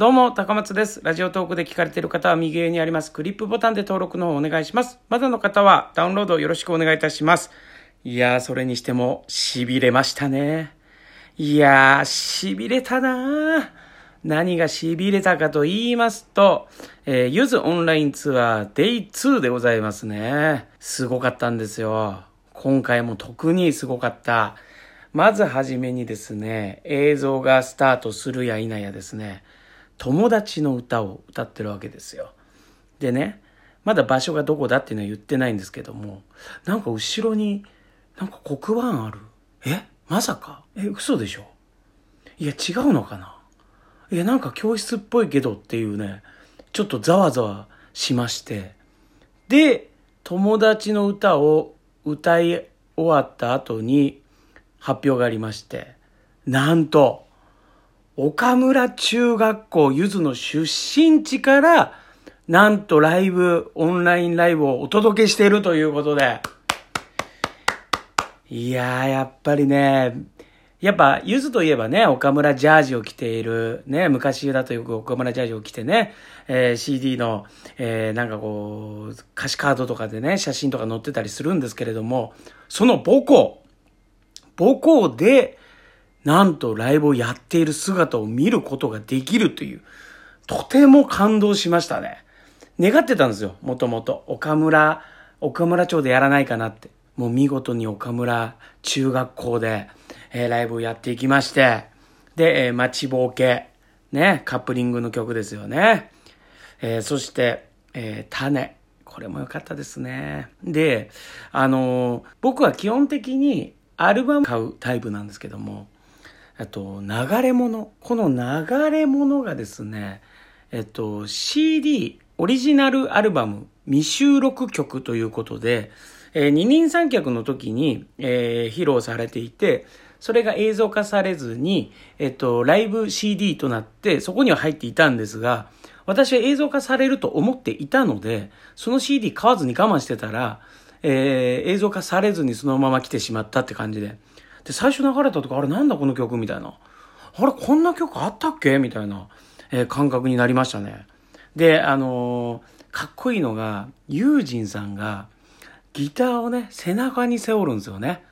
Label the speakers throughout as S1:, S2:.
S1: どうも、高松です。ラジオトークで聞かれている方は右上にありますクリップボタンで登録の方お願いします。まだの方はダウンロードよろしくお願いいたします。いやー、それにしても痺れましたね。いやー、痺れたなー。何が痺れたかと言いますと、えー、ゆずオンラインツアーデイ2でございますね。すごかったんですよ。今回も特にすごかった。まずはじめにですね、映像がスタートするや否やですね、友達の歌を歌ってるわけですよ。でね、まだ場所がどこだっていうのは言ってないんですけども、なんか後ろに、なんか黒板ある。え？まさか？え、嘘でしょ？いや、違うのかな？いや、なんか教室っぽいけどっていうね、ちょっとざわざわしまして。で、友達の歌を歌い終わった後に発表がありまして、なんと、岡村中学校ゆずの出身地から、なんとライブ、オンラインライブをお届けしているということで。いやー、やっぱりね、やっぱ、ゆずといえばね、岡村ジャージを着ている、ね、昔だとよく岡村ジャージを着てね、えー、CD の、えー、なんかこう、歌詞カードとかでね、写真とか載ってたりするんですけれども、その母校、母校で、なんとライブをやっている姿を見ることができるという、とても感動しましたね。願ってたんですよ、もともと。岡村、岡村町でやらないかなって。もう見事に岡村中学校で、えー、ライブをやっていきまして、で、えー、待ちぼうけ、ね、カップリングの曲ですよね。えー、そして、えー、種。これも良かったですね。で、あのー、僕は基本的にアルバム買うタイプなんですけども、あと、流れ物。この流れ物がですね、えっと、CD、オリジナルアルバム未収録曲ということで、えー、二人三脚の時に、えー、披露されていて、それが映像化されずに、えっと、ライブ CD となって、そこには入っていたんですが、私は映像化されると思っていたので、その CD 買わずに我慢してたら、えー、映像化されずにそのまま来てしまったって感じで。で、最初流れたとか、あれなんだこの曲みたいな。あれこんな曲あったっけ？みたいな、えー、感覚になりましたね。で、あのー、かっこいいのが、ユージンさんが、ギターをね、背中に背負るんですよね。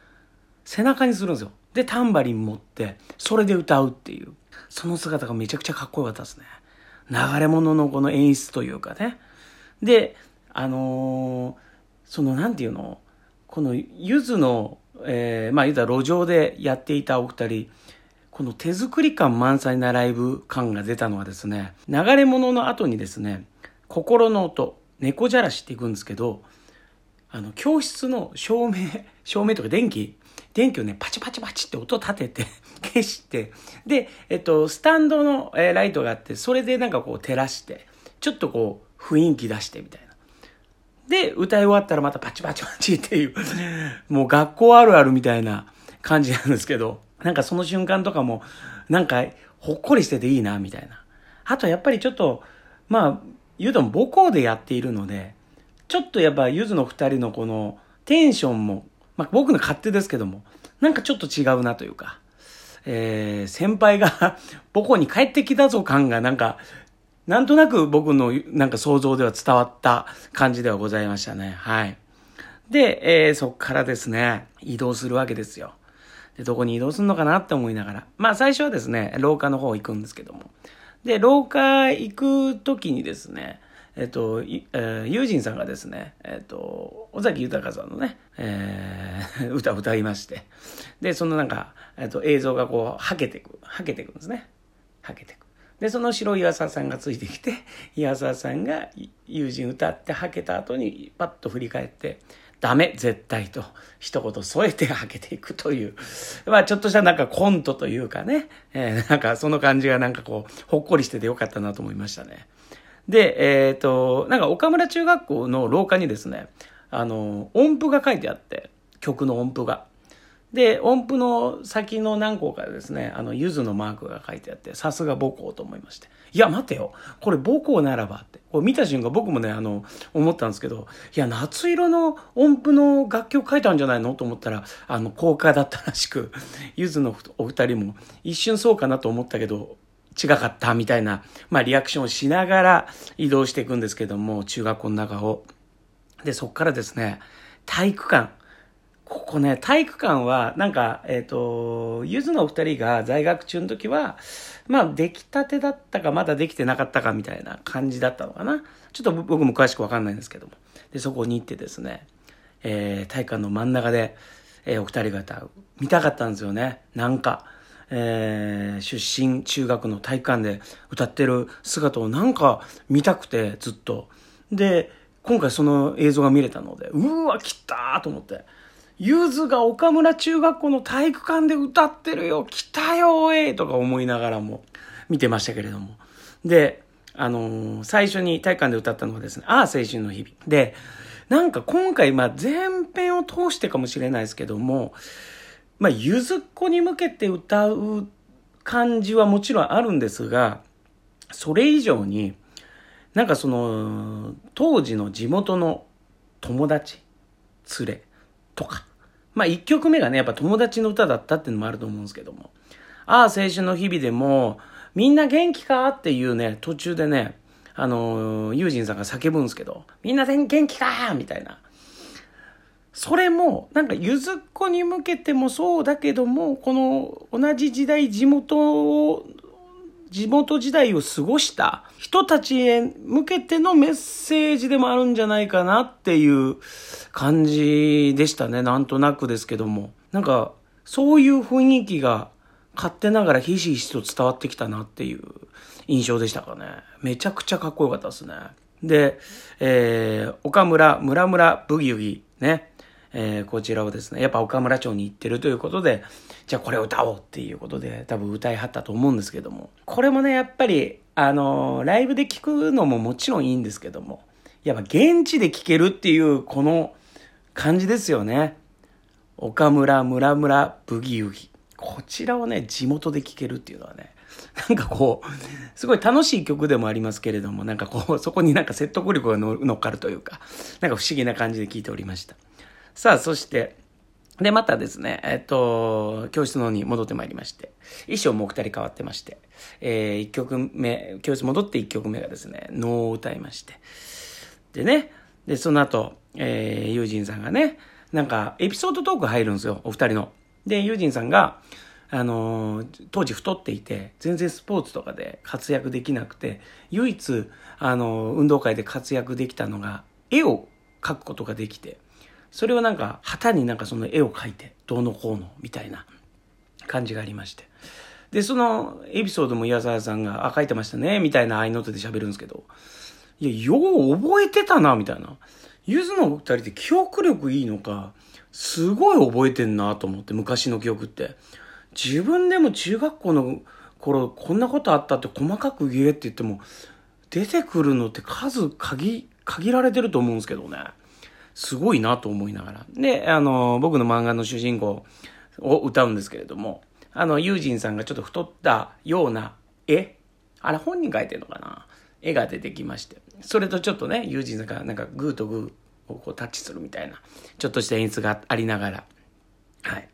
S1: 背中にするんですよ。で、タンバリン持って、それで歌うっていう。その姿がめちゃくちゃかっこよかったですね。流れ物のこの演出というかね。で、あのー、その、なんていうの？この、ゆずのえー、まあ言うたら路上でやっていたお二人、この手作り感満載なライブ感が出たのはですね、流れ物の後にですね、心の音、猫じゃらしっていくんですけど、あの、教室の照明、照明とか電気、電気をね、パチパチパチって音立てて 消して、で、えっと、スタンドの、えー、ライトがあって、それでなんかこう照らして、ちょっとこう雰囲気出してみたいな。で、歌い終わったらまたパチパチパチっていう、もう学校あるあるみたいな感じなんですけど、なんかその瞬間とかも、なんかほっこりしてていいな、みたいな。あとやっぱりちょっと、まあ、言うとも母校でやっているので、ちょっとやっぱゆずの二人のこのテンションも、まあ僕の勝手ですけども、なんかちょっと違うなというか、えー、先輩が 母校に帰ってきたぞ感がなんかなんとなく僕のなんか想像では伝わった感じではございましたね。はい。で、えー、そっからですね、移動するわけですよ。で、どこに移動するのかなって思いながら。まあ最初はですね、廊下の方行くんですけども。で、廊下行く時にですね、えっと、えー、友人さんがですね、えっと、尾崎豊さんのね、えー、歌を歌いまして、で、そのなんか、えっと、映像がこう、はけてく、はけていくんですね。はけてく。で、その後ろ岩沢さんがついてきて、岩沢さんが友人歌ってはけた後にパッと振り返って、ダメ、絶対と一言添えてはけていくという、まあちょっとしたなんかコントというかね、えー、なんかその感じがなんかこう、ほっこりしててよかったなと思いましたね。で、えっ、ー、と、なんか岡村中学校の廊下にですね、あの、音符が書いてあって、曲の音符が。で、音符の先の何個かですね、あの、ゆずのマークが書いてあって、さすが母校と思いまして。いや、待てよ。これ母校ならばって。これ見た瞬間僕もね、あの、思ったんですけど、いや、夏色の音符の楽曲書いたんじゃないのと思ったら、あの、効果だったらしく、ゆずのお二人も一瞬そうかなと思ったけど、違かったみたいな、まあリアクションをしながら移動していくんですけども、中学校の中を。で、そっからですね、体育館。ここね、体育館は、なんか、えっ、ー、と、ゆずのお二人が在学中の時は、まあ、出来たてだったか、まだできてなかったかみたいな感じだったのかな。ちょっと僕も詳しくわかんないんですけども。で、そこに行ってですね、えー、体育館の真ん中で、えー、お二人方、見たかったんですよね。なんか、えー、出身中学の体育館で歌ってる姿をなんか見たくて、ずっと。で、今回その映像が見れたので、うわ、来たーと思って。ゆずが岡村中学校の体育館で歌ってるよ来たよえとか思いながらも見てましたけれども。で、あのー、最初に体育館で歌ったのがですね、ああ、青春の日々。で、なんか今回、まあ前編を通してかもしれないですけども、まあ、ゆずっ子に向けて歌う感じはもちろんあるんですが、それ以上に、なんかその、当時の地元の友達、連れとか、まあ一曲目がね、やっぱ友達の歌だったっていうのもあると思うんですけども、ああ、青春の日々でも、みんな元気かっていうね、途中でね、あの、ージンさんが叫ぶんですけど、みんな元気かみたいな。それも、なんか、ゆずっ子に向けてもそうだけども、この同じ時代、地元を、地元時代を過ごした人たちへ向けてのメッセージでもあるんじゃないかなっていう感じでしたね。なんとなくですけども。なんか、そういう雰囲気が勝手ながらひしひしと伝わってきたなっていう印象でしたかね。めちゃくちゃかっこよかったですね。で、えー、岡村、村村ブギウギ、ね。えー、こちらをですね、やっぱ岡村町に行ってるということで、じゃあこれを歌おうっていうことで、多分歌いはったと思うんですけども、これもね、やっぱり、あの、ライブで聴くのももちろんいいんですけども、やっぱ現地で聴けるっていう、この感じですよね。岡村、村村、ブギウギ。こちらをね、地元で聴けるっていうのはね、なんかこう、すごい楽しい曲でもありますけれども、なんかこう、そこになんか説得力が乗っかるというか、なんか不思議な感じで聴いておりました。さあ、そして、で、またですね、えっと、教室の方に戻ってまいりまして、衣装もお二人変わってまして、えー、一曲目、教室戻って一曲目がですね、能を歌いまして、でね、で、その後、えー、ユージンさんがね、なんか、エピソードトーク入るんですよ、お二人の。で、ユージンさんが、あのー、当時太っていて、全然スポーツとかで活躍できなくて、唯一、あのー、運動会で活躍できたのが、絵を描くことができて、それをなんか旗になんかその絵を描いてどうのこうのみたいな感じがありまして。でそのエピソードも岩沢さんが「あ書いてましたね」みたいな合いの手で喋るんですけどいやよう覚えてたなみたいな。ゆずの二人って記憶力いいのかすごい覚えてんなと思って昔の記憶って。自分でも中学校の頃こんなことあったって細かく言えって言っても出てくるのって数限限られてると思うんですけどね。すごいなと思いながら。で、あの、僕の漫画の主人公を歌うんですけれども、あの、ユージンさんがちょっと太ったような絵あれ本人描いてるのかな？絵が出てきまして。それとちょっとね、ユージンさんがなんかグーとグーをこうタッチするみたいな、ちょっとした演出がありながら。はい。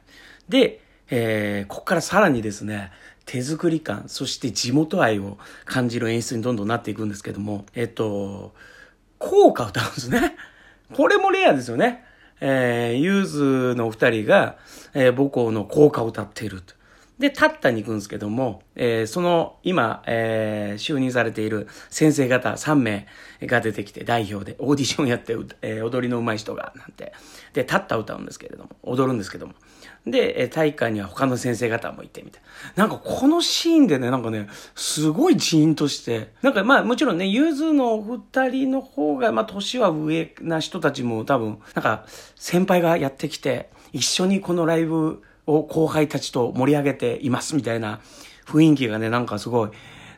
S1: で、えー、ここからさらにですね、手作り感、そして地元愛を感じる演出にどんどんなっていくんですけども、えっと、校歌を歌うんですね。これもレアですよね。えー、ゆずのお二人が、えー、母校の校歌を歌っていると。で、タッタに行くんですけども、えー、その今、えー、就任されている先生方3名が出てきて代表でオーディションやって、えー、踊りの上手い人が、なんて。で、タッタ歌うんですけれども、踊るんですけども。で、体育館には他の先生方もいてみたいな。なんかこのシーンでね、なんかね、すごいジーンとして、なんかまあもちろんね、ゆずのお二人の方が、まあ年は上な人たちも多分、なんか先輩がやってきて、一緒にこのライブを後輩たちと盛り上げていますみたいな雰囲気がね、なんかすごい、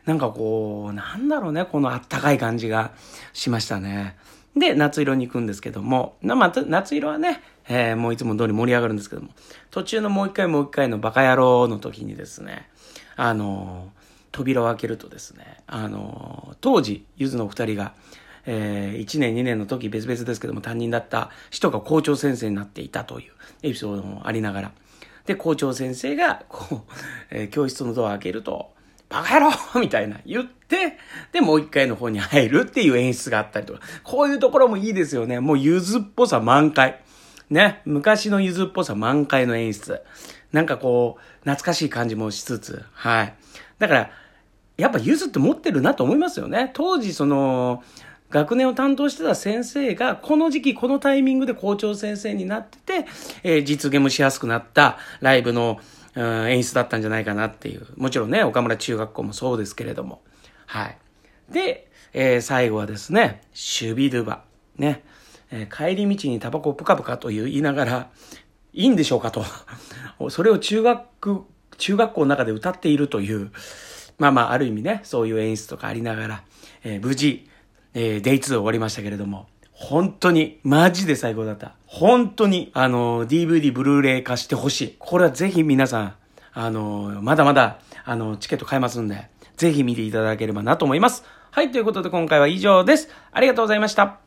S1: なんかこう、なんだろうね、このあったかい感じがしましたね。で、夏色に行くんですけども、まあ、夏色はね、えー、もういつも通り盛り上がるんですけども、途中のもう一回もう一回のバカ野郎の時にですね、あの、扉を開けるとですね、あの、当時、ゆずのお二人が、えー、1年2年の時別々ですけども担任だった人が校長先生になっていたというエピソードもありながら、で、校長先生が、こう、えー、教室のドアを開けると、バカ野郎 みたいな言って、で、もう一回の方に入るっていう演出があったりとか、こういうところもいいですよね。もうゆずっぽさ満開。ね、昔のゆずっぽさ満開の演出。なんかこう、懐かしい感じもしつつ、はい。だから、やっぱゆずって持ってるなと思いますよね。当時その、学年を担当してた先生が、この時期、このタイミングで校長先生になってて、えー、実現もしやすくなったライブの、うん、演出だったんじゃないかなっていう。もちろんね、岡村中学校もそうですけれども。はい。で、えー、最後はですね、シュビドゥバ。ね。えー、帰り道にタバコをプカプカと言いながら、いいんでしょうかと。それを中学、中学校の中で歌っているという、まあまあ、ある意味ね、そういう演出とかありながら、えー、無事、えー、デイ2終わりましたけれども、本当に、マジで最高だった。本当に、あの、DVD、ブルーレイ化してほしい。これはぜひ皆さん、あの、まだまだ、あの、チケット買えますんで、ぜひ見ていただければなと思います。はい、ということで今回は以上です。ありがとうございました。